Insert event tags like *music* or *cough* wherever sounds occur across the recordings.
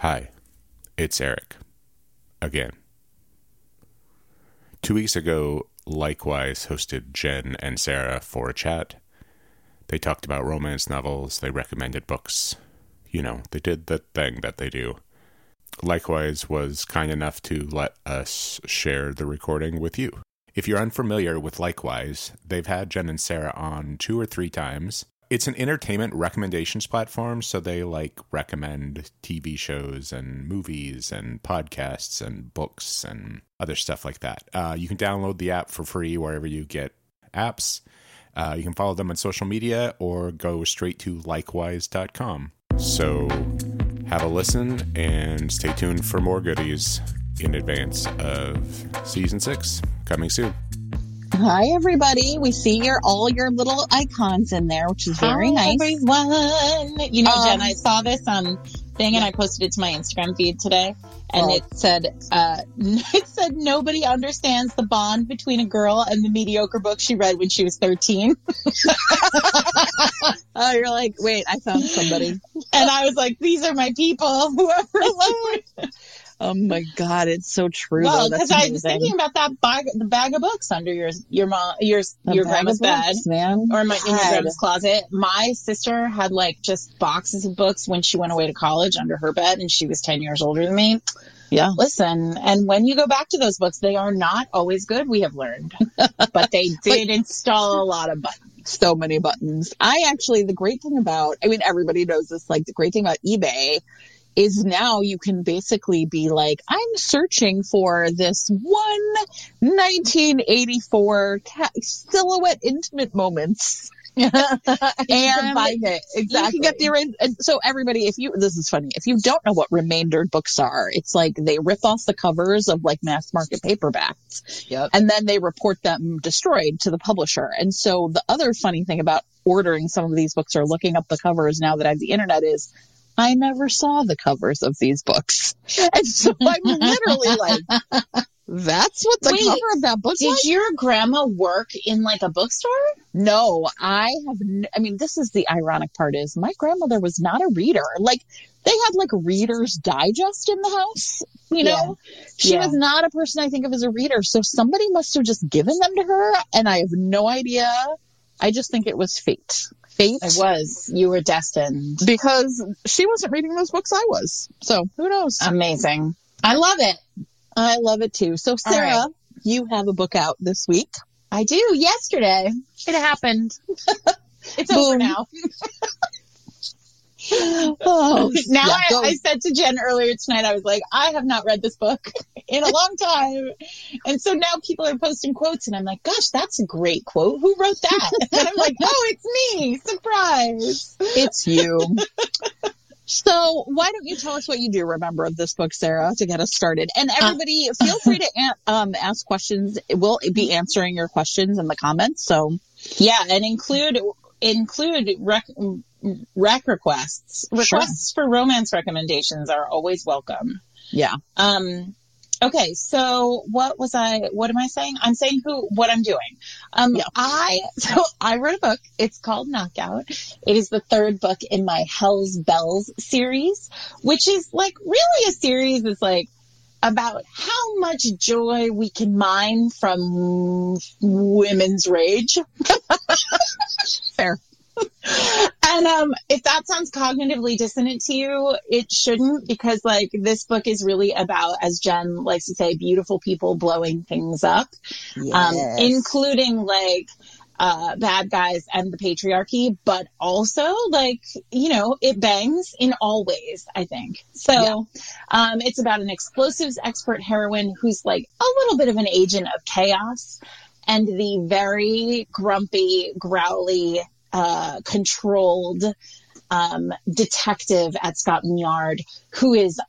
Hi, it's Eric. Again. Two weeks ago, Likewise hosted Jen and Sarah for a chat. They talked about romance novels, they recommended books. You know, they did the thing that they do. Likewise was kind enough to let us share the recording with you. If you're unfamiliar with Likewise, they've had Jen and Sarah on two or three times it's an entertainment recommendations platform so they like recommend tv shows and movies and podcasts and books and other stuff like that. Uh, you can download the app for free wherever you get apps. Uh, you can follow them on social media or go straight to likewise.com so have a listen and stay tuned for more goodies in advance of season six coming soon Hi, everybody. We see your all your little icons in there, which is very Hi, nice. Everyone. You know, Um, Jen, I saw this um thing and I posted it to my Instagram feed today, and Oh. it said, uh, *laughs* it said nobody understands the bond between a girl and the mediocre book she read when she was thirteen. *laughs* *laughs* oh, you're like, wait, I found somebody. and I was like, these are my people. Whoever. Oh my god, it's so true. well, because I was thinking about that bag, the bag of books under your your mom your A your grandma's bed. books, man. or my in your grandma's closet. My sister had like just boxes of books when she went away to college under her bed, and she was ten years older than me. Yeah. Listen, and when you go back to those books, they are not always good. We have learned, *laughs* but they did install a lot of buttons. so many buttons. I actually, the great thing about, I mean, everybody knows this, like the great thing about eBay is now you can basically be like, I'm searching for this one 1984 ca- silhouette intimate moments. *laughs* and find it exactly. You can get the, so everybody, if you, this is funny, if you don't know what remaindered books are, it's like they rip off the covers of like mass market paperbacks Yep. and then they report them destroyed to the publisher. And so the other funny thing about ordering some of these books or looking up the covers now that I have the internet is I never saw the covers of these books. *laughs* And so I'm literally like, that's what the Wait, cover of that book Did was? your grandma work in like a bookstore? No, I have. N- I mean, this is the ironic part: is my grandmother was not a reader. Like they had like Reader's Digest in the house. You know, she Yeah. was not a person I think of as a reader. So somebody must have just given them to her, and I have no idea. I just think it was fate. Fate. I was. You were destined. Because she wasn't reading those books I was. So who knows? Amazing. I love it. I love it too. So Sarah, right. you have a book out this week. I do. Yesterday, it happened. *laughs* it's over now. *laughs* Oh, *laughs* now yeah, I. I said to Jen earlier tonight, I was like, I have not read this book *laughs* in a long time. And so now people are posting quotes and I'm like, gosh, that's a great quote. Who wrote that? *laughs* And I'm like, oh, it's me. Surprise. It's you. so why don't you tell us what you do remember of this book, Sarah, to get us started? And everybody, feel free to um, ask questions. We'll be answering your questions in the comments. So Yeah. And include, include rec, rec requests. Sure. Requests for romance recommendations are always welcome. yeah, Um, okay, so what was I, what am I saying? I'm saying who, what I'm doing. Um, Yeah. I, *laughs* so I wrote a book. It's called Knockout. It is the third book in my Hell's Bells series, which is like really a series that's like about how much joy we can mine from women's rage. *laughs* fair. And um, if that sounds cognitively dissonant to you, it shouldn't because like this book is really about, as Jen likes to say, beautiful people blowing things up, um, including like uh, bad guys and the patriarchy, but also like you know it bangs in all ways. I think so. Yeah. Um, it's about an explosives expert heroine who's like a little bit of an agent of chaos, and the very grumpy, growly uh, controlled um, detective at Scotland Yard who is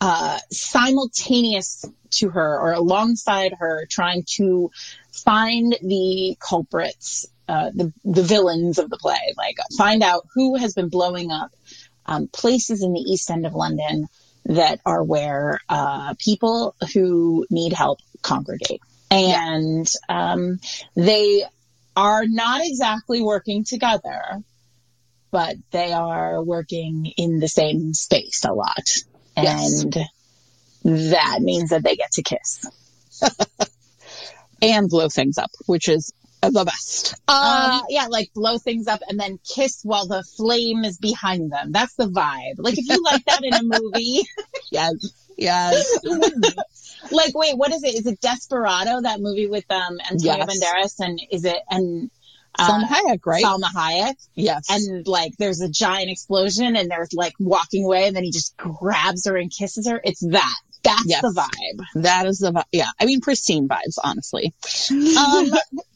uh, simultaneous to her or alongside her trying to find the culprits, uh, the, the villains of the play, like find out who has been blowing up um, places in the East End of London that are where uh, people who need help congregate. And um, they are not exactly working together, but they are working in the same space a lot. Yes. and that means that they get to kiss. *laughs* and blow things up, which is the best. Uh, Um, yeah, like blow things up and then kiss while the flame is behind them. That's the vibe. Like if you like that in a movie, *laughs* yes, yes. *laughs* like wait, what is it? Is it Desperado? That movie with um Antonio Yes. Banderas and is it and Salma Hayek, right? Salma Hayek? yes. and like there's a giant explosion and they're like walking away and then he just grabs her and kisses her. It's that. That's Yes. the vibe. That is the vi- yeah. I mean, pristine vibes, honestly. *laughs* Um,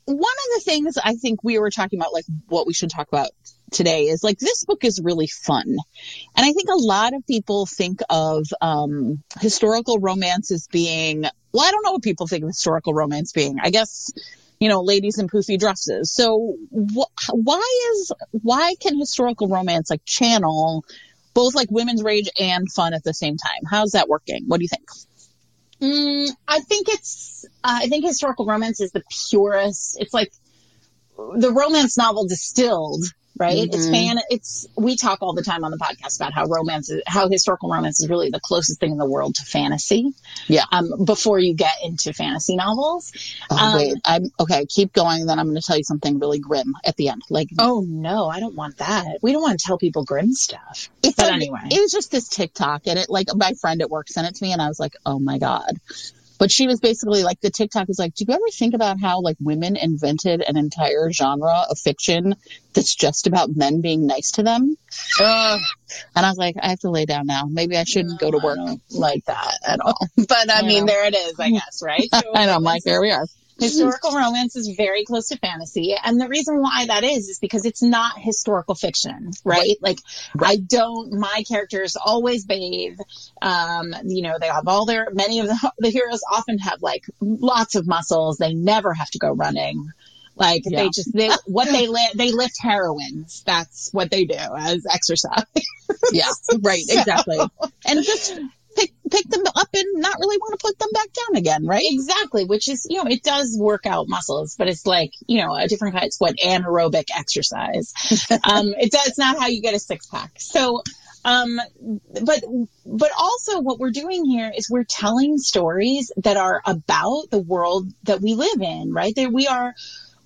one of the things I think we were talking about, like what we should talk about today, is like this book is really fun, and I think a lot of people think of um, historical romance as being well. I don't know what people think of historical romance being. I guess you know, ladies in poofy dresses. So wh- why is why can historical romance like channel both like women's rage and fun at the same time? How's that working? What do you think? Mm, I think it's, uh, I think historical romance is the purest. It's like the romance novel distilled, right? It's Mhm. fan, it's, we talk all the time on the podcast about how romance is, how historical romance is really the closest thing in the world to fantasy. Yeah. Um, before you get into fantasy novels. Oh, Um, wait, I'm okay. Keep going. Then I'm going to tell you something really grim at the end. Like, Oh no, I don't want that. We don't want to tell people grim stuff. it's but anyway. it was just this TikTok, and it like my friend at work sent it to me, and I was like, oh my god. But she was basically like, the TikTok was like, do you ever think about how like women invented an entire genre of fiction that's just about men being nice to them? And I was like, I have to lay down now. Maybe I shouldn't go to work. like that at all. *laughs* But I You mean, know. there it is, I guess, right? *laughs* So I know. I'm like, there we are. Historical romance is very close to fantasy. And the reason why that is, is because it's not historical fiction, right? Like, I don't, my characters always bathe. Um, you know, they have all their, many of the, *laughs* the heroes often have like lots of muscles. They never have to go running. Like Yeah. they just, they, what they lift, they lift heroines. That's what they do as exercise. Yeah, *laughs* right. Exactly. *laughs* And just pick pick them up and not really want to put them back down again, right? Exactly, which is, you know, it does work out muscles, but it's like, you know, a different kind. It's what anaerobic exercise. *laughs* um, it does, it's not how you get a six pack. So, um, but, but also what we're doing here is we're telling stories that are about the world that we live in, right? That we are,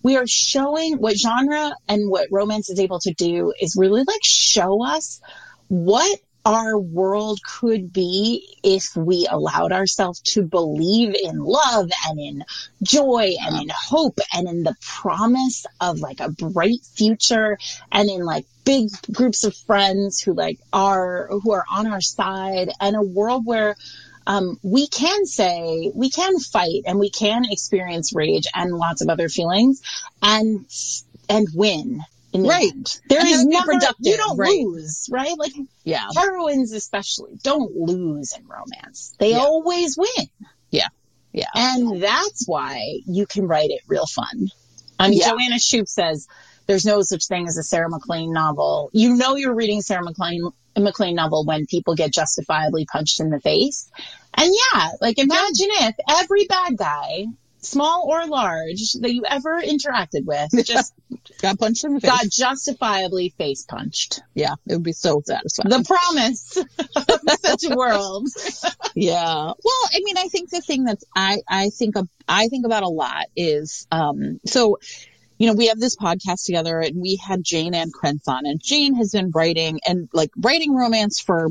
we are showing what genre and what romance is able to do is really like show us what our world could be if we allowed ourselves to believe in love and in joy and in hope and in the promise of like a bright future and in like big groups of friends who like are who are on our side and a world where um, we can say we can fight and we can experience rage and lots of other feelings and and win Right. There is have it be never productive, you don't right. lose, right? Like Yeah. heroines especially don't lose in romance. They Yeah. always win. Yeah. Yeah. And that's why you can write it real fun. I mean, Yeah. Joanna Shupe says there's no such thing as a Sarah MacLean novel. You know you're reading Sarah MacLean MacLean novel when people get justifiably punched in the face. And yeah, like imagine if every bad guy, small or large, that you ever interacted with *laughs* just Got punched in the face. got justifiably face punched. Yeah, it would be so satisfying. The promise *laughs* of such a world. *laughs* Yeah. Well, I mean, I think the thing that's I I think of, I think about a lot is um so you know we have this podcast together and we had Jayne Ann Krentz on and Jayne has been writing and like writing romance for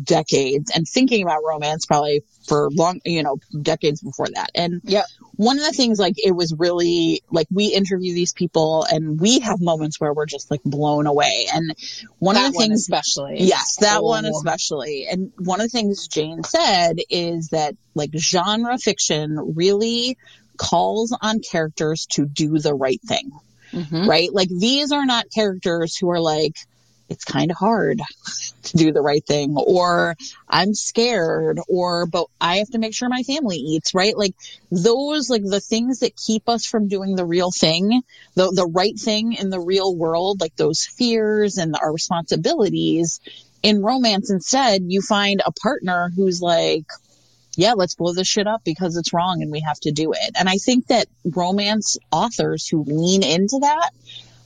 decades and thinking about romance probably for long you know decades before that and yeah, one of the things like it was really like we interview these people and we have moments where we're just like blown away and one that of the one things especially. Yes, that one Oh. especially. And one of the things Jayne said is that like genre fiction really calls on characters to do the right thing, Mhm. right? Like these are not characters who are like, it's kind of hard to do the right thing or I'm scared or, but I have to make sure my family eats, right? Like those, like the things that keep us from doing the real thing, the, the right thing in the real world, like those fears and our responsibilities in romance instead you find a partner who's like yeah let's blow this shit up because it's wrong and we have to do it and i think that romance authors who lean into that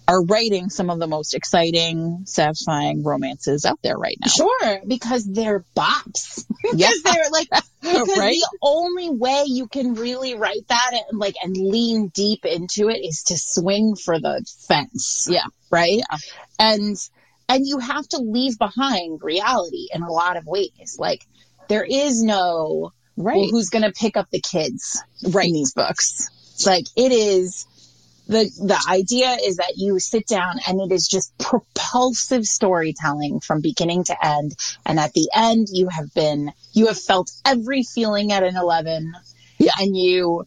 are writing some of the most exciting, satisfying romances out there right now. Sure, because they're bops. *laughs* Yeah. because they're like *laughs* because Right? the only way you can really write that and like and lean deep into it is to swing for the fence. Yeah. Right? Yeah. And and you have to leave behind reality in a lot of ways. Like there is no Right. well, who's gonna pick up the kids Right. in these books. Like it is the the idea is that you sit down and it is just propulsive storytelling from beginning to end. And at the end you have been you have felt every feeling at an 11 Yeah. and you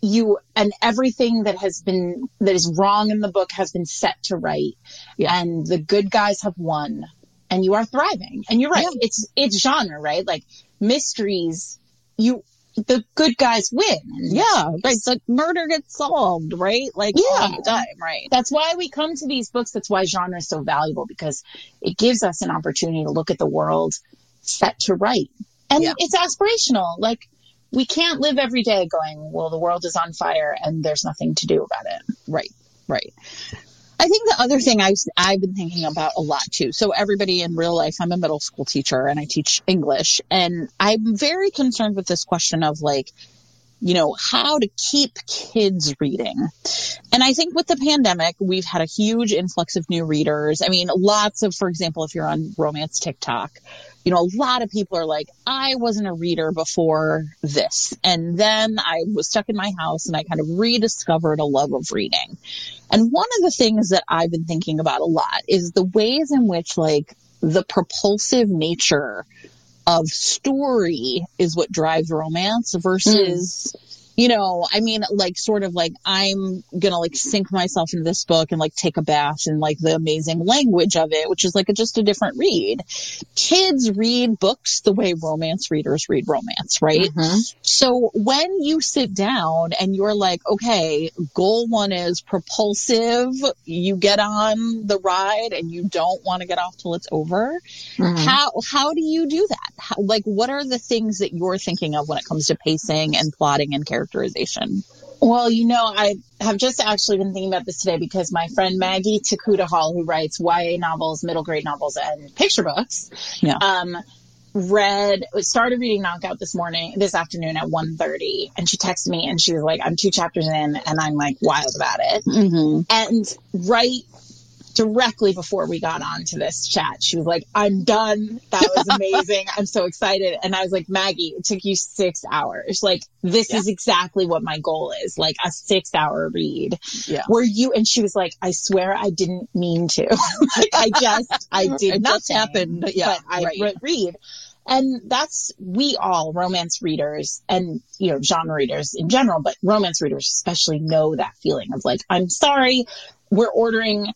you and everything that has been that is wrong in the book has been set to right. Yeah. and the good guys have won. And you are thriving. And you're right. Yeah. it's it's genre right? Like mysteries you the good guys win Yeah, right. The murder gets solved, right? Like Yeah. all the time, right? that's why we come to these books. That's why genre is so valuable because it gives us an opportunity to look at the world set to right. And Yeah. it's aspirational. Like we can't live every day going, well, the world is on fire and there's nothing to do about it. Right, right. I think the other thing I've, I've been thinking about a lot too. So everybody in real life, I'm a middle school teacher and I teach English and I'm very concerned with this question of like, you know, how to keep kids reading. And I think with the pandemic, we've had a huge influx of new readers. I mean, lots of, for example, if you're on romance TikTok, you know, a lot of people are like, I wasn't a reader before this. And then I was stuck in my house and I kind of rediscovered a love of reading. And one of the things that I've been thinking about a lot is the ways in which like the propulsive nature of story is what drives romance versus mm. You know, I mean, like, sort of like, I'm gonna like sink myself into this book and like take a bath in like the amazing language of it, which is like a, just a different read. Kids read books the way romance readers read romance, right? Mm-hmm. So when you sit down and you're like, okay, goal one is propulsive, you get on the ride and you don't want to get off till it's over. Mm-hmm. How how do you do that? How, like, what are the things that you're thinking of when it comes to pacing and plotting and characterization? Well, you know, I have just actually been thinking about this today because my friend Maggie Tokuda-Hall, who writes YA novels, middle grade novels, and picture books, Yeah. um, read started reading Knockout this morning, this afternoon at 1.30 and she texted me and she was like, "I'm two chapters in," and I'm like wild about it. Mm-hmm. And right directly before we got on to this chat, she was like, I'm done. That was *laughs* amazing. I'm so excited. And I was like, Maggie, it took you six hours. Like, this is exactly what my goal is. Like a six hour read. Yeah. Where you, and she was like, I swear I didn't mean to. *laughs* like, I just, I *laughs* did It nothing. happened. Yeah, But I right. re- read. And that's, we all, romance readers and, you know, genre readers in general, but romance readers especially know that feeling of like, I'm sorry, we're ordering,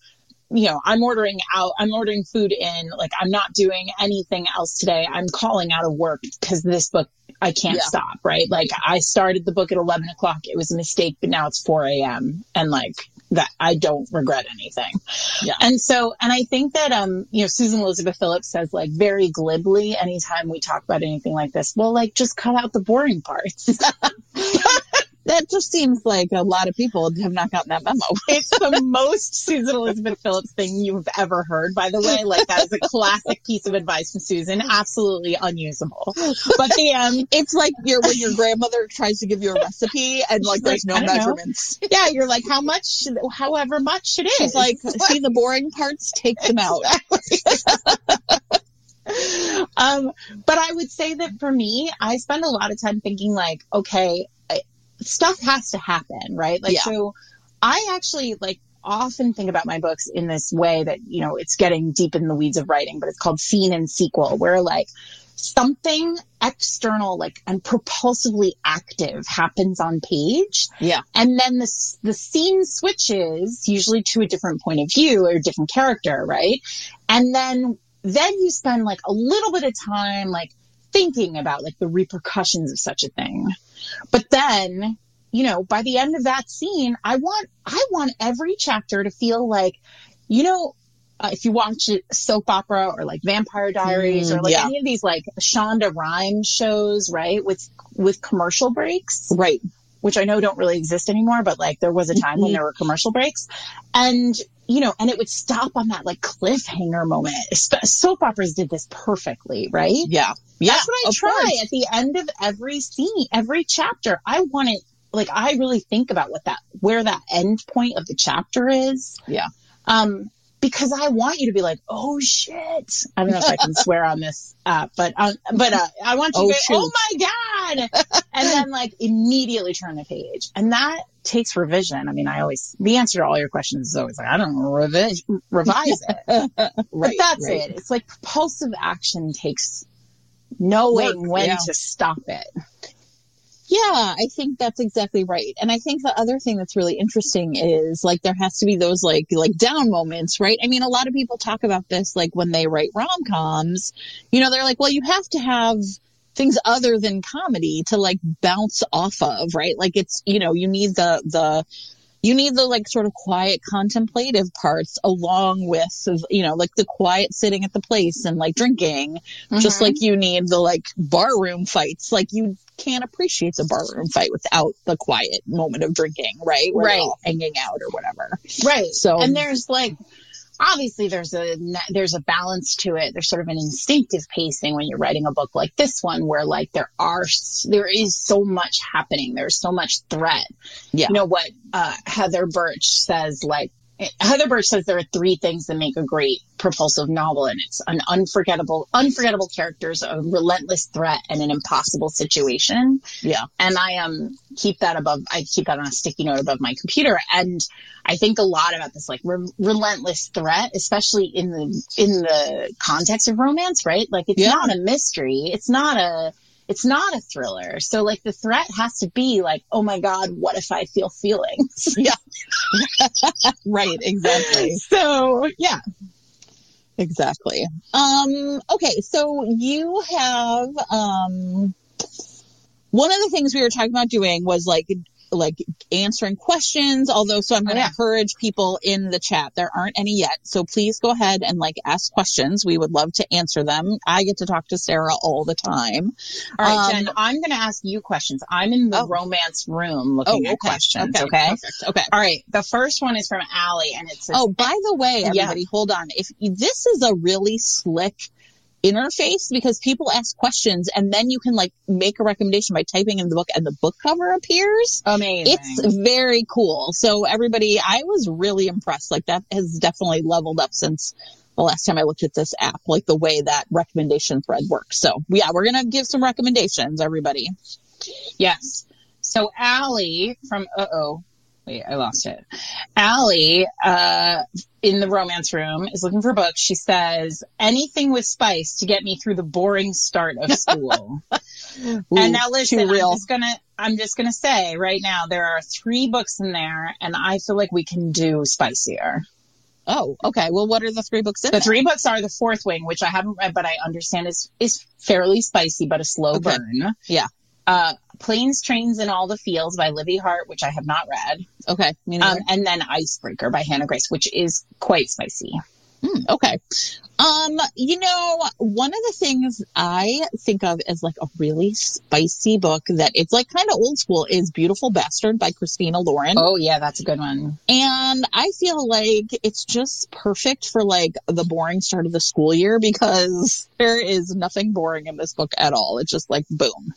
you know, I'm ordering out, I'm ordering food in, like, I'm not doing anything else today. I'm calling out of work because this book, I can't Yeah. stop, right? Like, I started the book at 11 o'clock. It was a mistake, but now it's 4 a.m. And like, that I don't regret anything. Yeah. And so, and I think that, um, you know, Susan Elizabeth Phillips says like very glibly anytime we talk about anything like this, well, like just cut out the boring parts. *laughs* That just seems like a lot of people have not gotten that memo. *laughs* it's the most Susan Elizabeth Phillips thing you've ever heard, by the way. Like that is a classic piece of advice from Susan. Absolutely unusable. But the, um, It's like your when your grandmother tries to give you a recipe and like there's like, no don't know. measurements. yeah, you're like, how much, however much it is. She's like, see the boring parts, take them out. *laughs* um, but I would say that for me, I spend a lot of time thinking like, okay, stuff has to happen, right? Like, Yeah. so I actually like often think about my books in this way that, you know, it's getting deep in the weeds of writing, but it's called scene and sequel, where like something external, like, and propulsively active happens on page. Yeah. And then the, the scene switches usually to a different point of view or a different character, right? And then, then you spend like a little bit of time, like thinking about like the repercussions of such a thing. But then, you know, by the end of that scene, I want, I want every chapter to feel like, you know, uh, if you watch soap opera or like Vampire Diaries Mm, or like yeah. any of these like Shonda Rhimes shows, right? With, with commercial breaks Right. Which I know don't really exist anymore, but like there was a time when Mhm. there were commercial breaks and, you know, and it would stop on that like cliffhanger moment. Soap operas did this perfectly, right? Yeah. Yeah. That's what I try course. at the end of every scene, every chapter. I want it, like, I really think about what that, where that end point of the chapter is. Yeah. Um, because I want you to be like, oh shit. I don't know if I can *laughs* swear on this, uh, but, um, but, uh, I want you Oh, to shoot. oh my God. And then like immediately turn the page. And that takes revision. I mean, I always, the answer to all your questions is always like, I don't know, revi- revise it. *laughs* right. But that's right. it. It's like propulsive action takes knowing Work, when yeah. to stop it. Yeah, I think that's exactly right. And I think the other thing that's really interesting is like there has to be those like like down moments, right? I mean, a lot of people talk about this like when they write rom-coms, you know, they're like, well, you have to have things other than comedy to like bounce off of, right? Like it's, you know, you need the the you need the like sort of quiet contemplative parts along with you know like the quiet sitting at the place and like drinking just Mm-hmm. like you need the like barroom fights like you can't appreciate the barroom fight without the quiet moment of drinking right Where Right. hanging out or whatever right. so and there's like obviously there's a there's a balance to it. There's sort of an instinctive pacing when you're writing a book like this one, where like there are there is so much happening. There's so much threat. Yeah. You know what uh, Heather Birch says like. Heather Birch says there are three things that make a great propulsive novel, and it's an unforgettable, unforgettable characters, a relentless threat, and an impossible situation. yeah and I um keep that above. I keep that on a sticky note above my computer, and I think a lot about this like re- relentless threat, especially in the in the context of romance, right? Like it's Yeah. not a mystery, it's not a it's not a thriller. So like the threat has to be like, oh my god, what if I feel feelings? *laughs* Yeah. *laughs* right exactly so yeah, exactly um okay so you have um one of the things we were talking about doing was like like answering questions although so i'm going to yeah. encourage people in the chat there aren't any yet so please go ahead and like ask questions we would love to answer them i get to talk to sarah all the time all right, Um, Jen. I'm going to ask you questions. I'm in the Oh. romance room looking at questions. Okay. perfect. okay All right. The first one is from Allie, and it says, oh by the way Yeah. everybody hold on if this is a really slick interface because people ask questions and then you can like make a recommendation by typing in the book and the book cover appears amazing. It's very cool. So everybody, I was really impressed. Like that has definitely leveled up since the last time I looked at this app, like the way that recommendation thread works. So yeah, we're going to give some recommendations, everybody. Yes. So Allie from uh oh. Wait, I lost it. Allie, uh, in the romance room is looking for books. She says, anything with spice to get me through the boring start of school. *laughs* Ooh, and now listen, I'm just gonna, I'm just gonna say right now, there are three books in there and I feel like we can do spicier. Oh, okay. Well, what are the three books in The there? three books are The Fourth Wing, which I haven't read, but I understand is, is fairly spicy, but a slow Okay. burn. Yeah. Uh, Planes, Trains, and All the Feels by Livy Hart, which I have not read. Okay. Um, and then Icebreaker by Hannah Grace, which is quite spicy. Hmm, okay. Um, you know, one of the things I think of as like a really spicy book that it's like kind of old school is Beautiful Bastard by Christina Lauren. Oh yeah, that's a good one. And I feel like it's just perfect for like the boring start of the school year because *laughs* there is nothing boring in this book at all. It's just like boom.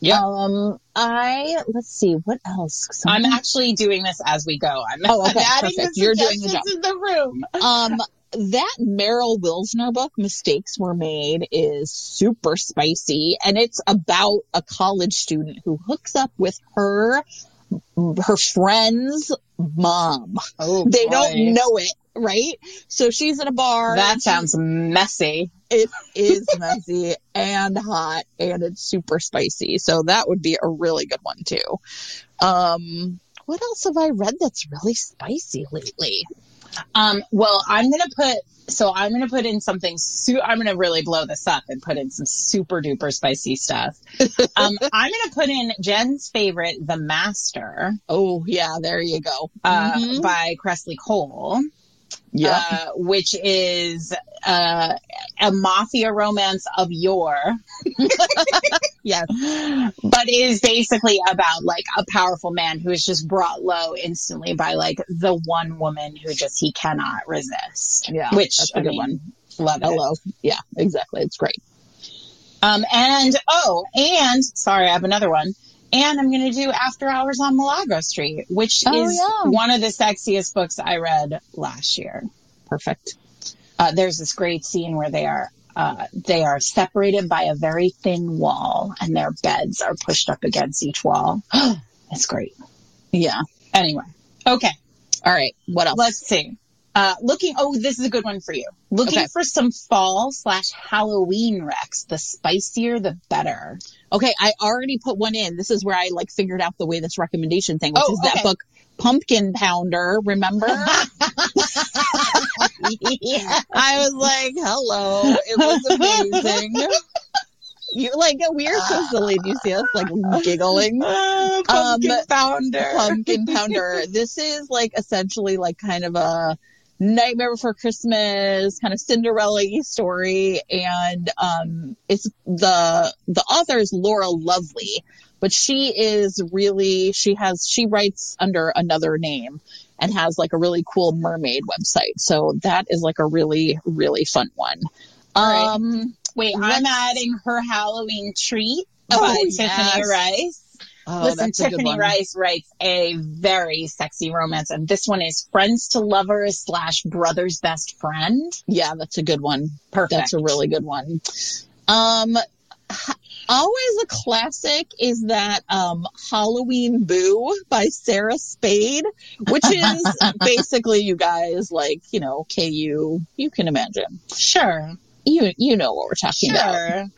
Yep. Um, I let's see what else. I'm actually doing this as we go. I'm, Oh, okay, *laughs* I'm adding perfect. You're doing the suggestions in the room. um that Meryl Wilsner book, Mistakes Were Made, is super spicy and it's about a college student who hooks up with her her friend's mom. Oh, They don't know it, right? So she's in a bar. That sounds messy. it is messy and hot and it's super spicy. So that would be a really good one too. Um what else have I read that's really spicy lately? Um, well, I'm gonna put. So I'm gonna put in something. Su- I'm gonna really blow this up and put in some super duper spicy stuff. *laughs* um, I'm gonna put in Jen's favorite, The Master, Oh yeah, there you go. uh, Mhm. by Kresley Cole. Yeah. uh, which is uh, a mafia romance of yore, *laughs* yes. but is basically about like a powerful man who is just brought low instantly by like the one woman who just he cannot resist. Yeah. which that's a I good mean, one. love it. Hello. Yeah, exactly. It's great. Um, and oh, and sorry, I have another one. And I'm going to do After Hours on Milagro Street, which Oh, is yeah. one of the sexiest books I read last year. Perfect. Uh, there's this great scene where they are uh, they are separated by a very thin wall, and their beds are pushed up against each wall. *gasps* That's great. Yeah. Anyway, okay, All right. What else? let's see. Uh, looking, oh, this is a good one for you. Looking Okay. for some fall slash Halloween Rex. The spicier, the better. Okay, I already put one in. This is where I like figured out the way this recommendation thing, which Oh, is that book Pumpkin Pounder, remember? yeah. *laughs* I was like, hello. It was amazing. You're like, we're so silly. Do you see us like giggling? *laughs* pumpkin Um, founder. Pumpkin Pounder. This is like essentially like kind of a Nightmare Before Christmas kind of Cinderella story, and um, it's the the author is Laura Lovely, but she is really she has she writes under another name and has like a really cool mermaid website. So that is like a really really fun one. Right. Um, Wait, I'm adding her Halloween treat Oh, by yes. Tiffany Reisz. Oh, Listen, that's a good Tiffany. Reisz writes a very sexy romance, and this one is friends to lovers slash brother's best friend. Yeah, that's a good one. Perfect. That's a really good one. Um, always a classic is that um, Halloween Boo by Sarah Spade, which is *laughs* basically you guys like you know KU. You can imagine. sure, You you know what we're talking about.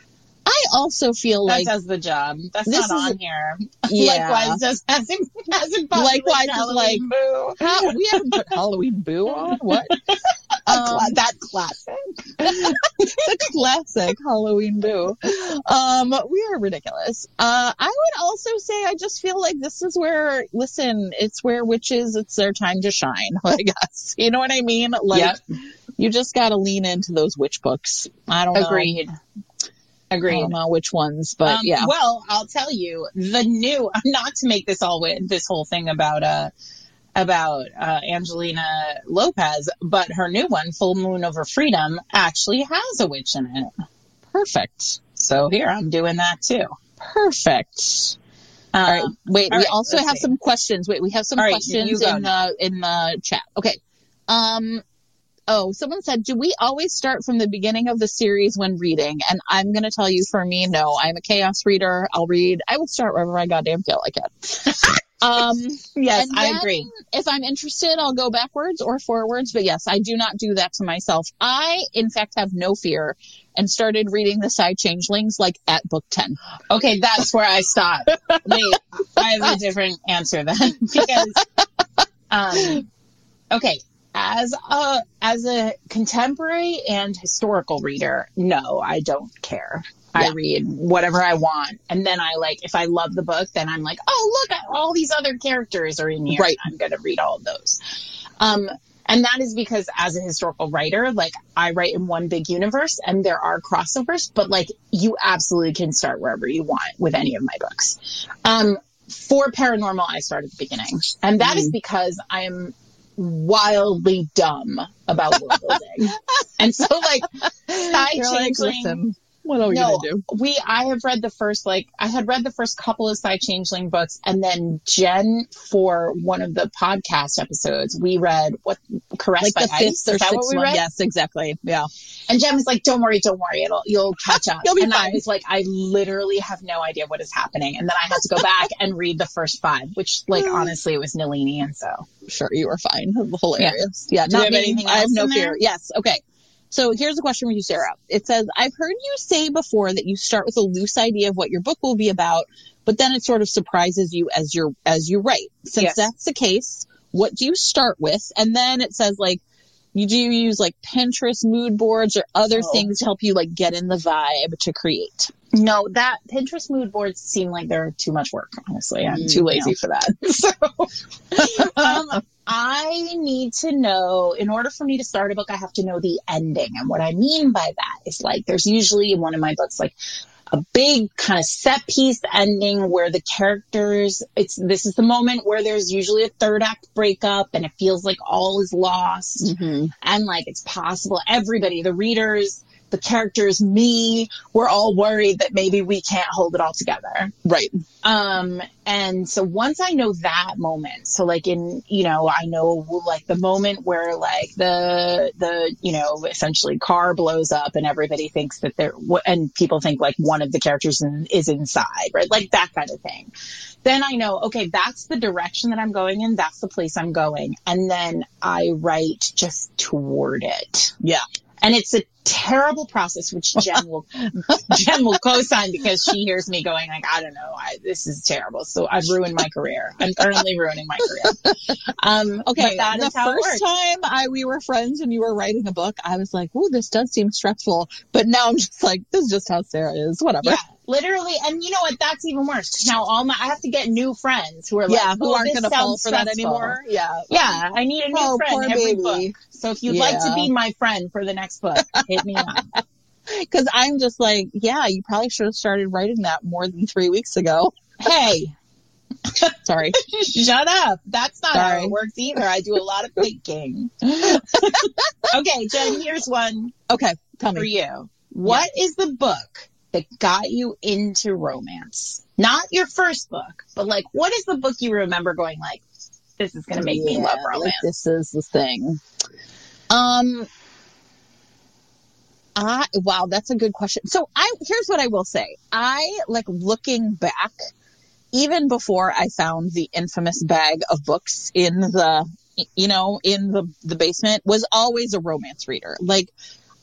I also feel That like that does the job. That's This not is- on here. *laughs* yeah. Likewise, does hasn't hasn't Likewise is Halloween Boo. How- we haven't put Halloween Boo on what? *laughs* Um, that classic. *laughs* the classic Halloween boo. Um, we are ridiculous. Uh, I would also say I just feel like this is where, listen, it's where witches, it's their time to shine, I guess. You know what I mean? Like, Yep. you just gotta lean into those witch books. I don't know. Agreed. I Agreed. don't know which ones, but Um, yeah. Well, I'll tell you the new. *laughs* Not to make this all this whole thing about uh about uh, Angelina Lopez, but her new one, Full Moon Over Freedom, actually has a witch in it. Perfect. So here I'm doing that too. Perfect. Uh, All right. Wait, all we right, also have see. some questions. Wait, we have some All right, questions go in the in the chat. Okay. Um oh, someone said, "Do we always start from the beginning of the series when reading?" And I'm going to tell you for me, no. I'm a chaos reader. I'll read. I will start wherever I goddamn feel like *laughs* it. um Yes, I agree. If I'm interested, I'll go backwards or forwards. But yes, I do not do that to myself. I, in fact, have no fear and started reading the Psy-Changelings like at book 10. Okay, that's where I stop. *laughs* Wait, I have a different answer then because, um, okay, as a as a contemporary and historical reader, no, I don't care. I read whatever I want, and then I like if I love the book, then I'm like, oh look, all these other characters are in here. Right. I'm gonna read all of those. Um, and that is because as a historical writer, like I write in one big universe and there are crossovers, but like you absolutely can start wherever you want with any of my books. Um, for paranormal, I start at the beginning and that is because I am wildly dumb about world building. *laughs* and so like, Psy You're like, Changeling, "Listen, what are we no, going to do? we I have read the first like I had read the first couple of Psy-Changeling books, and then Jen for one of the podcast episodes we read what Caressed Like by the Ice. Is that what we one. read? Yes, exactly. Yeah. And Jen was like, "Don't worry, don't worry, it'll you'll *laughs* catch up." You'll be and I fine. was like, "I literally have no idea what is happening," and then I had to go back and read the first five, which like *sighs* honestly it was Nalini, and so Sure, you were fine. *laughs* Hilarious. Yeah. Do we not have me. anything I have no fear. Yes. Okay. So here's a question for you, Sarah. It says, I've heard you say before that you start with a loose idea of what your book will be about, but then it sort of surprises you as you're, as you write. Since Yes. that's the case, what do you start with? And then it says like, you do you use like Pinterest mood boards or other Oh. things to help you like get in the vibe to create. No, that Pinterest mood boards seem like they're too much work. Honestly, I'm Mm, too lazy for that. *laughs* So, *laughs* um, I need to know. In order for me to start a book, I have to know the ending, and what I mean by that is like there's usually in one of my books like a big kind of set piece ending where the characters it's this is the moment where there's usually a third act breakup and it feels like all is lost Mm-hmm. and like it's possible everybody the readers the characters me we're all worried that maybe we can't hold it all together. Right. um and so once i know that moment so like in you know i know like the moment where like the the you know essentially car blows up and everybody thinks that they're and people think like one of the characters in, is inside right? Like that kind of thing. Then i know okay that's the direction that i'm going in that's the place i'm going. And then i write just toward it. Yeah. And it's a terrible process, which Jen will *laughs* Jen will co-sign because she hears me going like, I don't know, I, this is terrible. So I've ruined my career. I'm currently ruining my career. Um, Okay. but that the first time I we were friends and you were writing a book, I was like, "Oh, this does seem stressful." But now I'm just like, "This is just how Sarah is." Whatever. Yeah, literally. And you know what? That's even worse. Now all my, I have to get new friends who are like, Yeah, who oh, aren't going to fall for that anymore. Yeah. Yeah, I need a new Oh, friend every baby. book. So if you'd like to be my friend for the next book, hit me up. *laughs* Because I'm just like, yeah, you probably should have started writing that more than three weeks ago. hey, *laughs* Sorry. Shut up. That's not how it works either. I do a lot of thinking. *laughs* okay, Jen, here's one Okay. Tell for me. you. What is the book that got you into romance? Not your first book, but like, what is the book you remember going like, this is going to make me Yeah, love like, romance? this is the thing. Um. I wow, that's a good question. So I here's what I will say. I like looking back, even before I found the infamous bag of books in the you know in the the basement, was always a romance reader. Like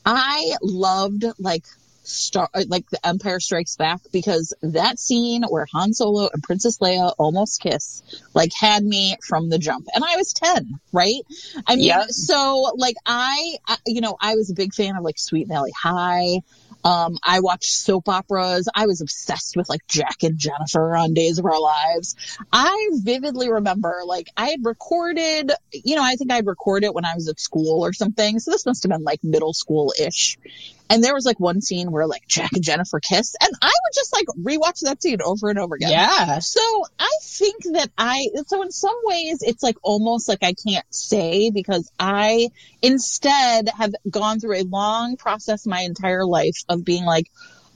I loved like Star like the Empire Strikes Back because that scene where Han Solo and Princess Leia almost kiss like had me from the jump. And I was 10 right? I mean Yep. so like I, I you know I was a big fan of like Sweet Valley High. Um I watched soap operas. I was obsessed with like Jack and Jennifer on Days of Our Lives. I vividly remember like I had recorded you know I think I'd record it when I was at school or something. So this must have been like middle school ish and there was like one scene where like Jack and Jennifer kiss, and I would just like rewatch that scene over and over again. yeah. So I think that I, so in some ways, it's like almost like I can't say because I instead have gone through a long process my entire life of being like,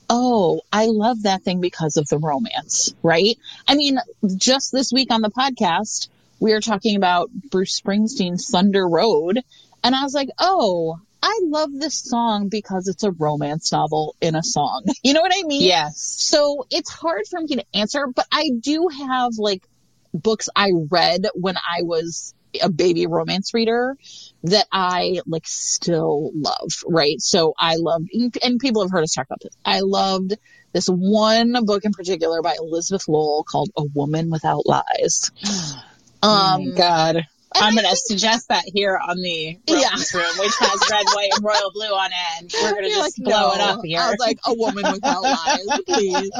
oh, I love that thing because of the romance, right? I mean, just this week on the podcast, we were talking about Bruce Springsteen's Thunder Road, and I was like, oh, I love this song because it's a romance novel in a song. *laughs* You know what I mean? Yes. So it's hard for me to answer, but I do have like books I read when I was a baby romance reader that I like still love, right? So I loved, and people have heard us talk about this. I loved this one book in particular by Elizabeth Lowell called A Woman Without Lies. *gasps* Um, God. I'm going to suggest that here on the Yeah. room, which has red, white, and royal blue on it. We're going to just like, blow it up here. I was like, a woman without lies, please.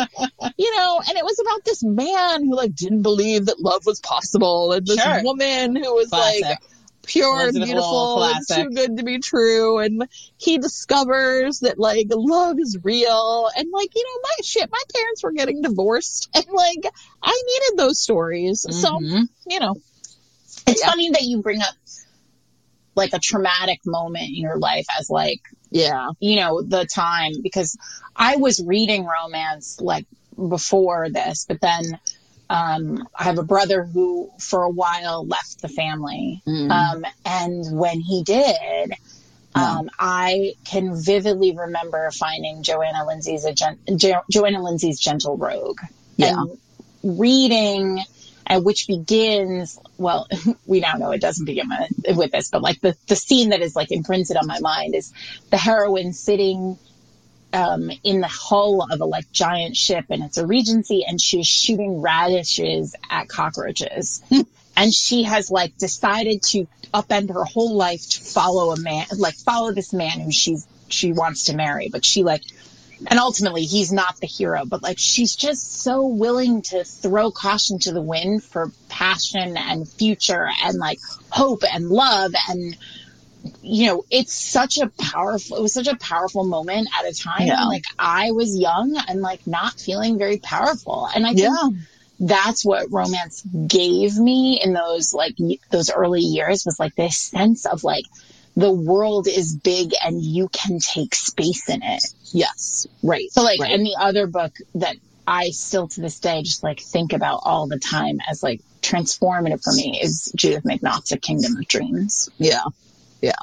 You know, and it was about this man who like didn't believe that love was possible, and this Sure. woman who was like pure and Elizabeth beautiful and too good to be true, and he discovers that like love is real, and like you know, my shit, my parents were getting divorced, and like I needed those stories, so Mhm. you know, It's Yeah. funny that you bring up like a traumatic moment in your life as like, yeah, you know, the time because I was reading romance like before this, but then um, I have a brother who for a while left the family. Mm. Um, and when he did, um, I can vividly remember finding Johanna Lindsey's a gen- jo- Johanna Lindsey's Gentle Rogue Yeah. and reading, uh, which begins. Well, *laughs* we now know it doesn't begin with, with this, but like the the scene that is like imprinted on my mind is the heroine sitting. Um, in the hull of a like giant ship and it's a regency and she's shooting radishes at cockroaches *laughs* and she has like decided to upend her whole life to follow a man, like follow this man who she's she wants to marry, but she like and ultimately he's not the hero, but like she's just so willing to throw caution to the wind for passion and future and like hope and love and you know, it's such a powerful, it was such a powerful moment at a time. Yeah. Like I was young and like not feeling very powerful. And I think Yeah. that's what romance gave me in those like those early years was like this sense of like the world is big and you can take space in it. Yes. Right. So like, Right. and the other book that I still to this day just like think about all the time as like transformative for me is Judith McNaught's A Kingdom of Dreams. Yeah. Yeah.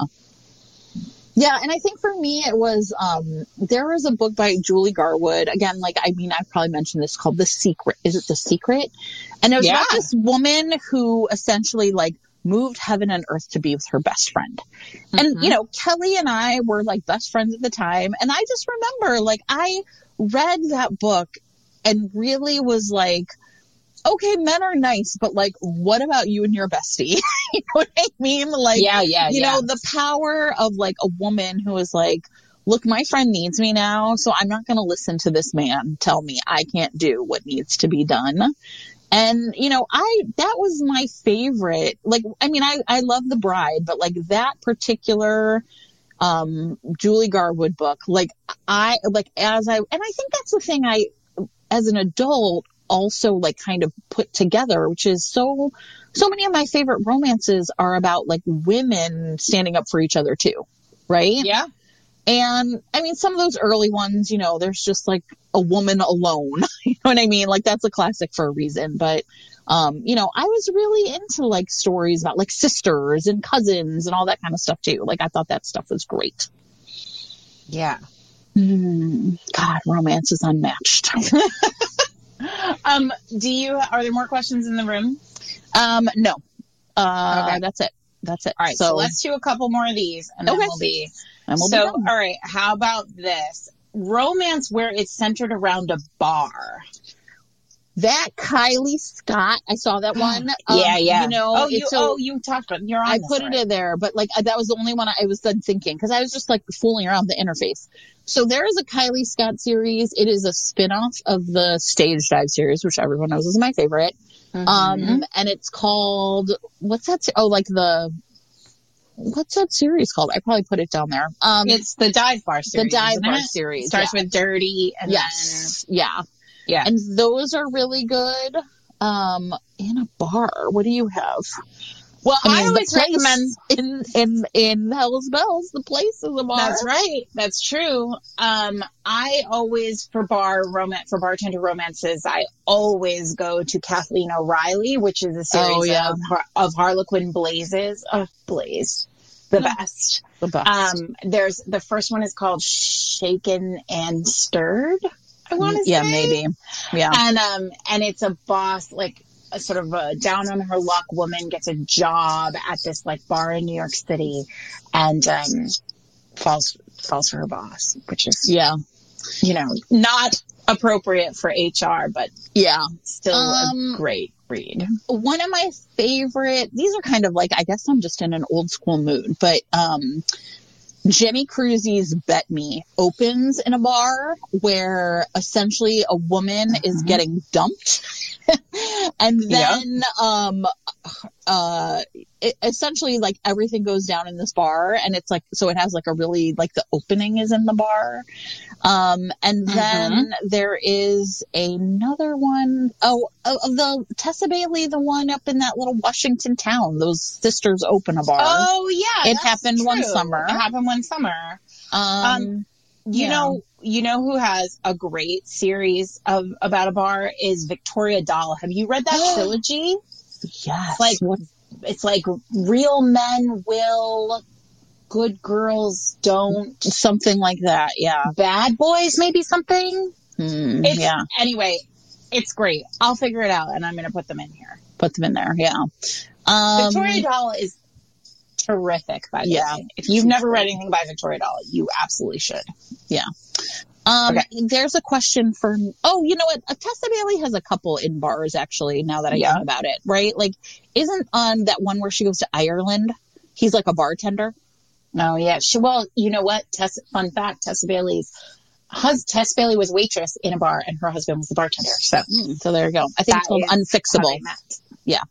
Yeah, and I think for me it was um there was a book by Julie Garwood. Again, like I mean I've probably mentioned this called The Secret. Is it The Secret? And it was about this woman who essentially like moved heaven and earth to be with her best friend. And Mhm. you know, Kelly and I were like best friends at the time, and I just remember like I read that book and really was like okay, men are nice, but like, what about you and your bestie? *laughs* you know what I mean? Like, yeah, yeah, you yeah. know, the power of like a woman who is like, look, my friend needs me now, so I'm not going to listen to this man tell me I can't do what needs to be done. And, you know, I, that was my favorite. Like, I mean, I, I love The Bride, but like that particular, um, Julie Garwood book, like I, like as I, and I think that's the thing I, as an adult, also like kind of put together, which is so, so many of my favorite romances are about like women standing up for each other too. Right. yeah. And I mean, some of those early ones, you know, there's just like a woman alone. *laughs* you know what I mean? Like that's a classic for a reason. But, um, you know, I was really into like stories about like sisters and cousins and all that kind of stuff too. Like I thought that stuff was great. Yeah. Mm, God, romance is unmatched. *laughs* Um, do you, are there more questions in the room? um, no, uh, Okay. that's it. That's it. All right. So, let's do a couple more of these and then Okay. we'll be, we'll so, all right. How about this? Romance where it's centered around a bar. that Kylie Scott, I saw that *gasps* one. Um, yeah, yeah. You know, oh, you, a- oh, you talked about, you're on I put it in there, but like that was the only one I was done thinking because I was just like fooling around the interface. So there is a Kylie Scott series. It is a spin-off of the Stage Dive series, which everyone knows is my favorite. Mhm. Um, and it's called what's that? Oh, like the what's that series called? I probably put it down there. Um, it's the dive bar series. the. Dive Bar it? series. Starts yeah. with dirty and yes, yeah, yeah. and those are really good. Um, in a bar, what do you have? Well, I, I mean, the always recommend. in in in Hell's Bells, the place is a bar. That's right. That's true. Um, I always for bar romance for bartender romances, I always go to Kathleen O'Reilly, which is a series Oh, yeah. of of Harlequin Blazes. Oh, Blaze, the best. The best. Um, there's the first one is called Shaken and Stirred. I want to yeah, say maybe. Yeah. and um and it's a boss like a sort of a down on her luck woman gets a job at this like bar in New York City and um falls falls for her boss, which is Yeah. you know not appropriate for HR, but Yeah. still Um, a great read. One of my favorite, these are kind of like, I guess I'm just in an old school mood, but, um, Jenny Crusie's Bet Me opens in a bar where essentially a woman is Mhm. getting dumped. *laughs* and Yeah. then, um, uh, it, essentially like everything goes down in this bar and it's like, so it has like a really, like the opening is in the bar. Um, and then there is another one, oh, of of the Tessa Bailey, the one up in that little Washington town, those sisters open a bar. Oh yeah, It happened one summer. It happened one summer. um, You Yeah. know, you know who has a great series of about a bar is Victoria Dahl. Have you read that *gasps* trilogy? yes. like- What- It's like real men will, good girls don't, something like that. Yeah. bad boys maybe something. It's, yeah. Anyway, it's great. I'll figure it out and I'm going to put them in here. Put them in there. Yeah. Um, Victoria Dahl is terrific, by the Yeah. way. If you've never read anything by Victoria Dahl, you absolutely should. Yeah. Um, Okay. there's a question for, oh, you know what? Tessa Bailey has a couple in bars actually, now that I Yeah. think about it, right? Like, isn't on that one where she goes to Ireland? He's like a bartender. Oh yeah. She, well, you know what? Tessa, fun fact, Tessa Bailey's hus- Tess Bailey was waitress in a bar, and her husband was the bartender. So So there you go. I think it's called Unfixable. Yeah.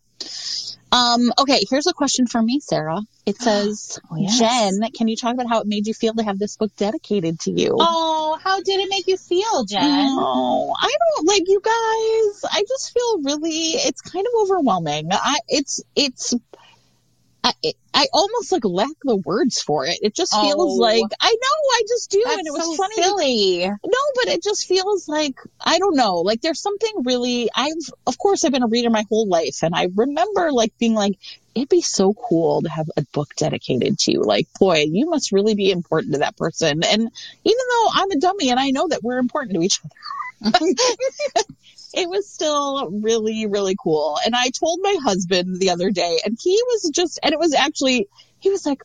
Um, okay, here's a question for me, Sarah. It says, *gasps* Oh, yes. Jen, can you talk about how it made you feel to have this book dedicated to you? Oh, how did it make you feel, Jen? Oh, I don't like you guys. I just feel really, it's kind of overwhelming. I, it's, it's, I, it, I almost like lack the words for it. It just feels Oh. like, I know, I just do. And it was so funny. silly. No, but it just feels like I don't know. Like there's something really. I've of course I've been a reader my whole life, and I remember like being like, it'd be so cool to have a book dedicated to you. Like, boy, you must really be important to that person. And even though I'm a dummy and I know that we're important to each other. *laughs* *laughs* It was still really, really cool. And I told my husband the other day, and he was just, and it was actually, he was like,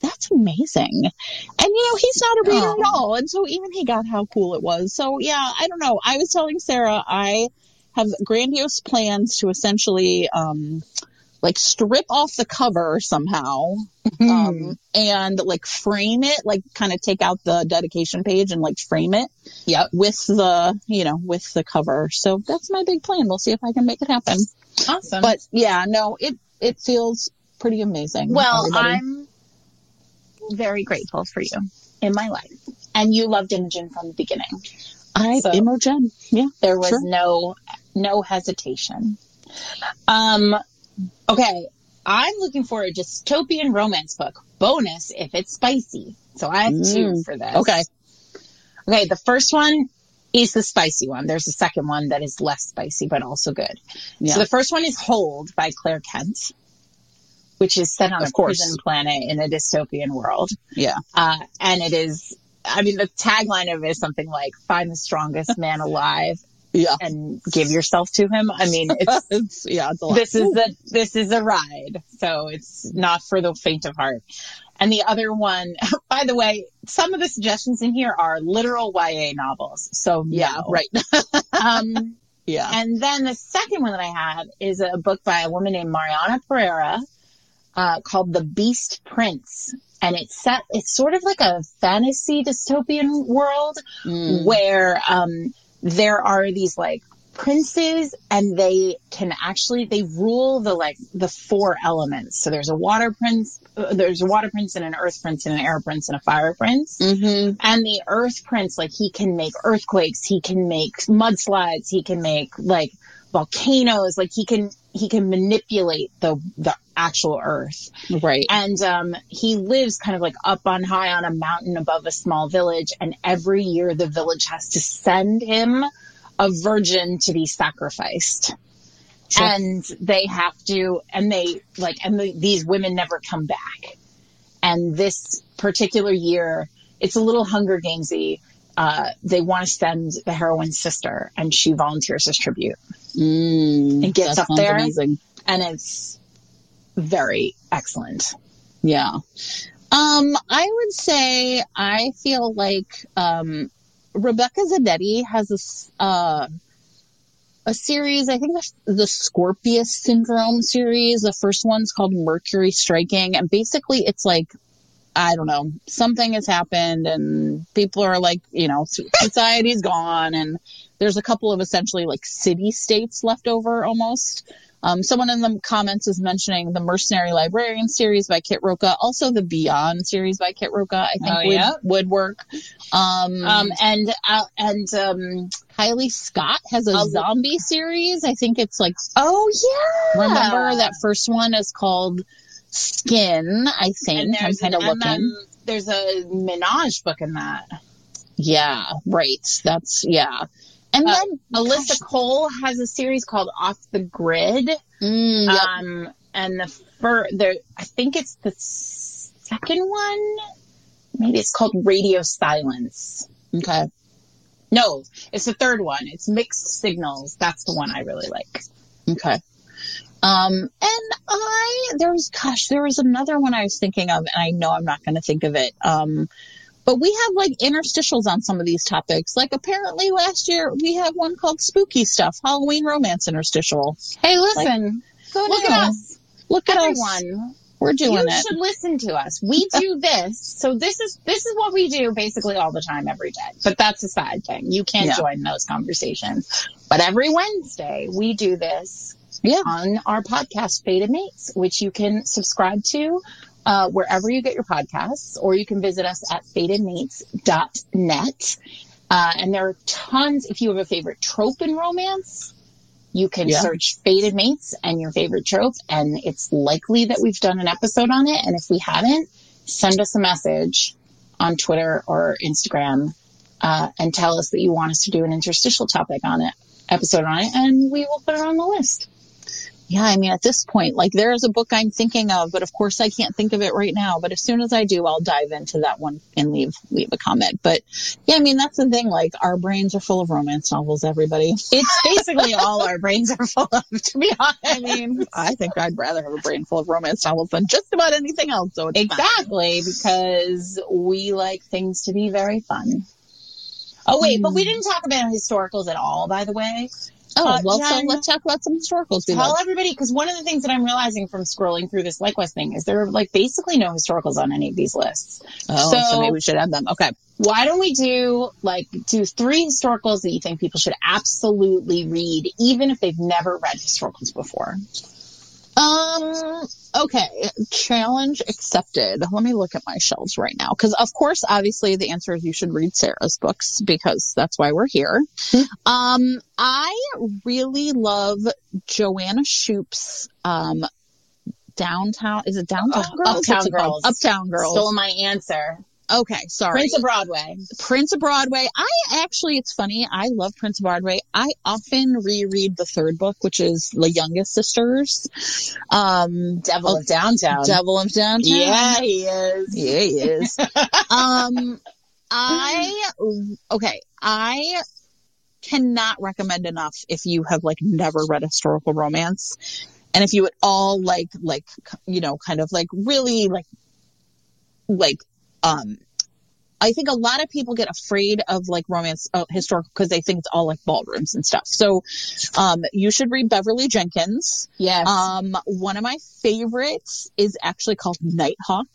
that's amazing. And you know, he's not a reader Oh. at all. And so even he got how cool it was. So yeah, I don't know. I was telling Sarah, I have grandiose plans to essentially, um, like strip off the cover somehow, Hmm. um, and like frame it, like kind of take out the dedication page and like frame it yeah with the, you know, with the cover. So that's my big plan. We'll see if I can make it happen. Awesome. But yeah, no, it, it feels pretty amazing. well, everybody. I'm very grateful for you in my life. And you loved Imogen from the beginning. I, so- Imogen. Yeah. There was Sure. no no hesitation. Um okay, I'm looking for a dystopian romance book. Bonus if it's spicy. So I have two Mm, for this. Okay. Okay, the first one is the spicy one. There's a second one that is less spicy but also good. Yeah. So the first one is Hold by Claire Kent, which is set on Of a course. prison planet in a dystopian world. Yeah. Uh, and it is, I mean, the tagline of it is something like find the strongest man alive Yeah. and give yourself to him. I mean, it's, *laughs* it's, yeah, it's a lot. this is a, this is a ride. So it's not for the faint of heart. And the other one, *laughs* by the way, some of the suggestions in here are literal YA novels. So yeah, no. right. *laughs* Um, yeah. and then the second one that I have is a book by a woman named Mariana Pereira, uh, called The Beast Prince. And it's set, it's sort of like a fantasy dystopian world Mm. where, um, there are these like princes and they can actually, they rule the like, the four elements. So there's a water prince, uh, there's a water prince and an earth prince and an air prince and a fire prince. Mm-hmm. And the Earth Prince, like he can make earthquakes, he can make mudslides, he can make like volcanoes, like he can he can manipulate the the actual Earth. Right. And um, he lives kind of like up on high on a mountain above a small village. And every year the village has to send him a virgin to be sacrificed. Sure. And they have to, and they like, and the, these women never come back. And this particular year, it's a little Hunger Gamesy. Uh, they want to send the heroine's sister, and she volunteers as tribute, Mm, It gets up there. Amazing. and it's very excellent. Yeah. Um, I would say I feel like um, Rebecca Zanetti has a uh, a series. I think that's the Scorpius syndrome series. The first one's called Mercury Striking, and basically it's like I don't know something has happened, and people are like, you know, society's gone, and there's a couple of essentially like city states left over almost. Um, someone in the comments is mentioning the Mercenary Librarian series by Kit Rocha, also the Beyond series by Kit Rocha. I think Oh, would, yeah. would work. Um, Um, and uh, and um, Kylie Scott has a Oh. zombie series. I think it's like oh yeah, remember that first one is called Skin. I think I'm there's kind of looking. MM, there's a ménage book in that. Yeah, right. That's yeah. And Uh, then Alyssa Cole has a series called Off the Grid. Mm, yep. Um, and the first, there, I think it's the second one. Maybe it's called Radio Silence. okay. No, it's the third one. It's Mixed Signals. That's the one I really like. Okay. Um, and I, there was, gosh, there was another one I was thinking of, and I know I'm not going to think of it. Um, but we have like interstitials on some of these topics. Like apparently last year we have one called Spooky Stuff, Halloween Romance Interstitial. Hey, listen, Go look at us. Look at us. Everyone. We're doing you it. You should listen to us. We *laughs* do this. So this is this is what we do basically all the time every day. But that's a side thing. You can't Yeah. join those conversations. But every Wednesday we do this Yeah. on our podcast Fated Mates, which you can subscribe to uh, wherever you get your podcasts, or you can visit us at fatedmates.net. Uh, and there are tons. If you have a favorite trope in romance, you can Yeah. search Fated Mates and your favorite trope, and it's likely that we've done an episode on it. And if we haven't, send us a message on Twitter or Instagram uh, and tell us that you want us to do an interstitial topic on it, episode on it, and we will put it on the list. Yeah, I mean, at this point, like there is a book I'm thinking of, but of course I can't think of it right now. But as soon as I do, I'll dive into that one and leave leave a comment. But yeah, I mean, that's the thing. Like our brains are full of romance novels. Everybody. It's basically all our brains are full of, to be honest. I mean, I think I'd rather have a brain full of romance novels than just about anything else. So. Exactly, because we like things to be very fun. Oh wait, but we hmm. didn't talk about historicals at all, by the way. Oh, Uh, well, so let's talk about some historicals. Tell everybody, because one of the things that I'm realizing from scrolling through this Likewise thing is there are like basically no historicals on any of these lists. Oh, so, so- maybe we should add them. Okay. Why don't we do like do three historicals that you think people should absolutely read, even if they've never read historicals before? Um, okay. Challenge accepted. Let me look at my shelves right now. Cause of course, obviously the answer is you should read Sarah's books because that's why we're here. um, I really love Joanna Shupe's, um, downtown, is it downtown Oh, girls? Uptown? Girls. Uptown girls. Stole my answer. Okay. Sorry. Prince of Broadway. Prince of Broadway. I actually, it's funny. I love Prince of Broadway. I often reread the third book, which is The Youngest Sisters. Um, Devil of Downtown. Devil of Downtown. Yeah, he is. Yeah, he is. *laughs* um, I, okay, I cannot recommend enough if you have like never read historical romance. And if you at all like, like, you know, kind of like really like, like, um, I think a lot of people get afraid of like romance uh, historical because they think it's all like ballrooms and stuff. So, um, you should read Beverly Jenkins. Yes. Um, one of my favorites is actually called Nighthawk.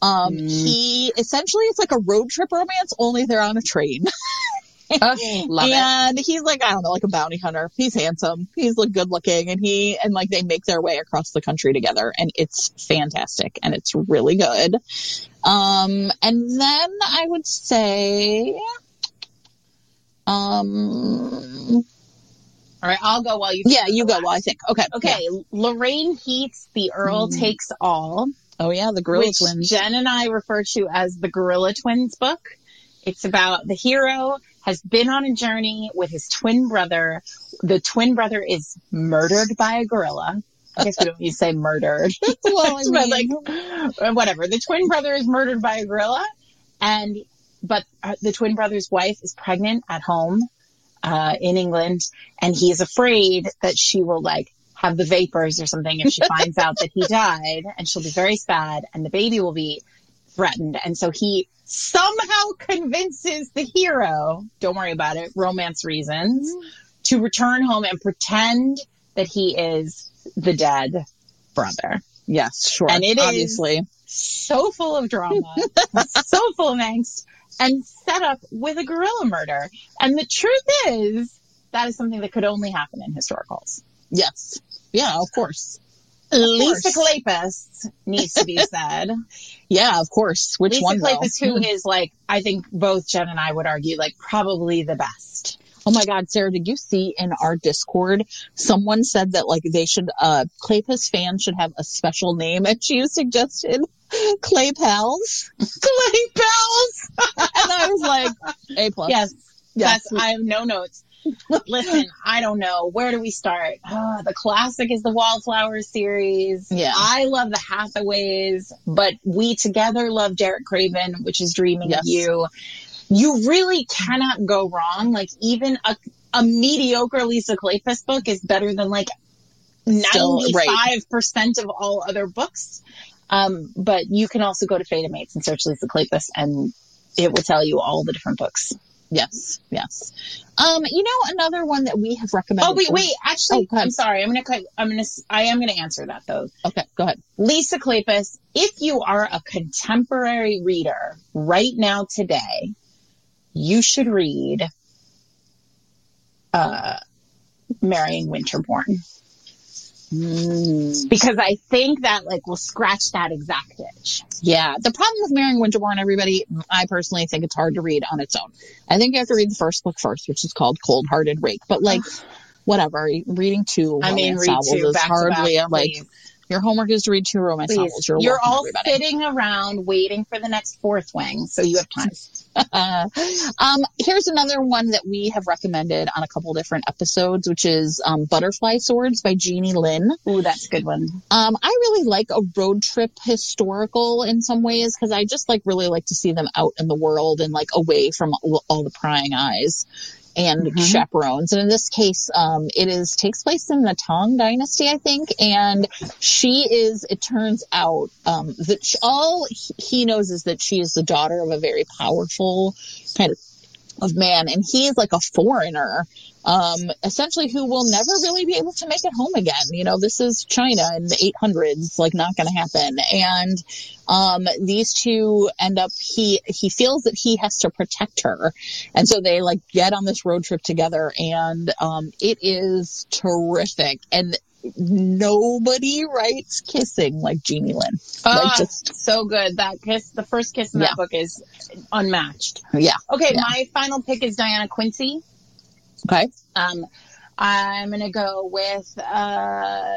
Um, Mm. he essentially it's like a road trip romance, only they're on a train. *laughs* Okay, *laughs* love it. and he's like, I don't know, like a bounty hunter. He's handsome. He's like good looking and he, and like they make their way across the country together and it's fantastic and it's really good. Um, and then I would say, um, All right, I'll go while you. yeah, you go. while I think. Okay. Okay, yeah. Lorraine Heath's The Earl Mm. Takes All, Oh yeah, the Gorilla which Twins. Jen and I refer to as the Gorilla Twins book. It's about the hero has been on a journey with his twin brother. The twin brother is murdered by a gorilla. I guess we don't need to say murdered. *laughs* *laughs* well, I mean, like whatever. The twin brother is murdered by a gorilla, and but uh, the twin brother's wife is pregnant at home uh, in England, and he is afraid that she will like have the vapors or something if she *laughs* finds out that he died, and she'll be very sad, and the baby will be threatened, and so he somehow convinces the hero, don't worry about it, romance reasons, mm-hmm. to return home and pretend that he is the dead brother yes, sure. And it is- obviously. so full of drama, *laughs* so full of angst, and set up with a gorilla murder. And the truth is, that is something that could only happen in historicals. Yes. Yeah, of course. Lisa. Kleypas needs to be *laughs* said. Yeah, of course. Which Lisa one though? Kleypas, who is like, I think both Jen and I would argue, like probably the best. Oh my God, Sarah, did you see in our Discord, someone said that like they should, uh, Kleypas fans should have a special name and she suggested Clay Pals. *laughs* Clay Bells! And I was like, A plus. Yes, Yes. That's, I have no notes. *laughs* Listen, I don't know. Where do we start? Uh, the classic is the Wallflowers series. Yeah. I love the Hathaways, but we together love Derek Craven, which is Dreaming Yes. of You. You really cannot go wrong. Like even a, a mediocre Lisa Kleypas book is better than like Still, 95% of all other books. Um, but you can also go to Fated Mates and search Lisa Kleypas and it will tell you all the different books. Yes, yes. Um, you know, another one that we have recommended. Oh wait, for- wait. Actually, Oh. I'm sorry. I'm gonna. cut- I'm gonna. I am gonna answer that though. Okay, go ahead. Lisa Kleypas, if you are a contemporary reader right now today, you should read uh, Marrying Winterborne Mm, because I think that like will scratch that exact itch. yeah, the problem with Marrying Winterborne, everybody, I personally think it's hard to read on its own. I think you have to read the first book first, which is called Cold Hearted Rake. But like, *sighs* whatever, reading two I mean, read novels two is hardly a, like please. Your homework is to read two romance novels. You're, You're welcome, all everybody. sitting around waiting for the next fourth wing, so you have time. *laughs* Um, here's another one that we have recommended on a couple different episodes, which is um, Butterfly Swords by Jeannie Lin. Ooh, that's a good one. Um, I really like a road trip historical in some ways because I just like really like to see them out in the world and like away from all the prying eyes and Mhm. chaperones. And in this case, um, it is takes place in the Tang Dynasty, I think. And she is, it turns out, um, that sh all he- he knows is that she is the daughter of a very powerful kind of of man, and he is like a foreigner, um, essentially who will never really be able to make it home again. You know, this is China in the 800s, like not going to happen. And um, these two end up. He he feels that he has to protect her, and so they like get on this road trip together, and um, it is terrific. And nobody writes kissing like Jeannie Lin. Ah, Like just so good. That kiss, the first kiss in Yeah. that book is unmatched. yeah. Okay, Yeah. my final pick is Diana Quincy. Okay. Um, I'm gonna go with uh,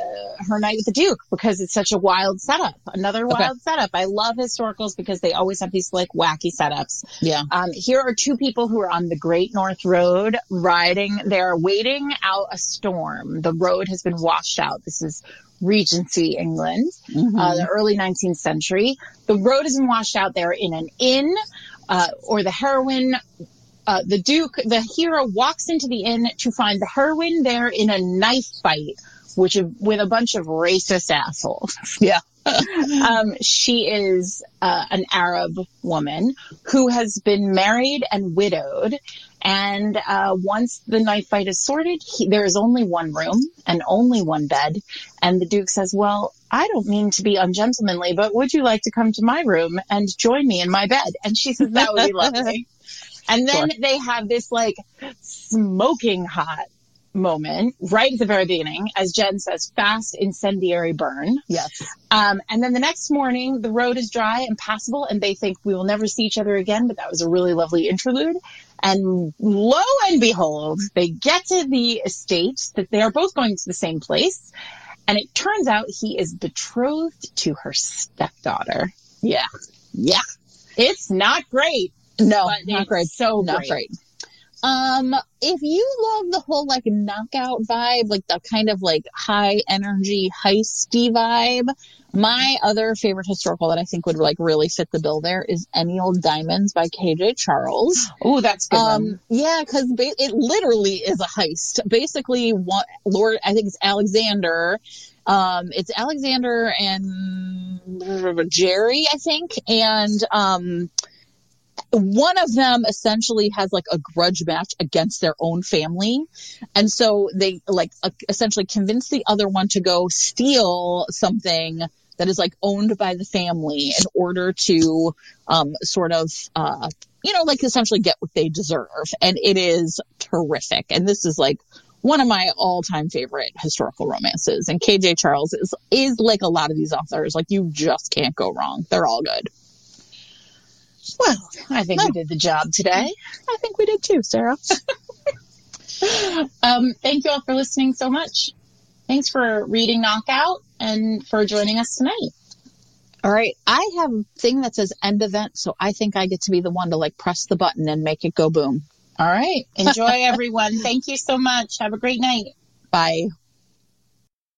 her night with the Duke because it's such a wild setup. Another Okay. wild setup. I love historicals because they always have these like wacky setups. Yeah. Um, here are two people who are on the Great North Road riding. They're waiting out a storm. The road has been washed out. This is Regency, England Mhm. uh, the early 19th century. The road has been washed out. They're in an inn, uh, or the heroine, uh, the Duke, the hero walks into the inn to find the heroine there in a knife fight, which with a bunch of racist assholes. *laughs* Yeah. *laughs* um, she is uh, an Arab woman who has been married and widowed. And uh, once the knife fight is sorted, he, there is only one room and only one bed. And the Duke says, Well, I don't mean to be ungentlemanly, but would you like to come to my room and join me in my bed? And she says, That would be *laughs* lovely. And then they have this like smoking hot moment right at the very beginning, as Jen says, fast incendiary burn. Yes. Um, and then the next morning, the road is dry and passable, and they think we will never see each other again. But that was a really lovely interlude. And lo and behold, they get to the estate that they are both going to the same place. And it turns out he is betrothed to her stepdaughter. Yeah. Yeah. It's not great, No, but not great. so not great. great. Um, if you love the whole like knockout vibe, like the kind of like high energy heisty vibe, my other favorite historical that I think would like really fit the bill there is Any Old Diamonds by KJ Charles. *gasps* Oh, that's good. Um, yeah, because ba- it literally is a heist. Basically, what Lord, I think it's Alexander. Um, it's Alexander and Jerry, I think, and um, one of them essentially has like a grudge match against their own family, and so they like uh, essentially convince the other one to go steal something that is like owned by the family in order to um, sort of uh, you know, like essentially get what they deserve. And it is terrific. And this is like one of my all time favorite historical romances. And KJ Charles is, is like a lot of these authors. Like you just can't go wrong. They're all good. Well, I think No. we did the job today. I think we did too, Sarah. *laughs* Um, thank you all for listening so much. Thanks for reading Knockout and for joining us tonight. All right. I have a thing that says end event. So I think I get to be the one to like press the button and make it go boom. All right. Enjoy *laughs* everyone. Thank you so much. Have a great night. Bye.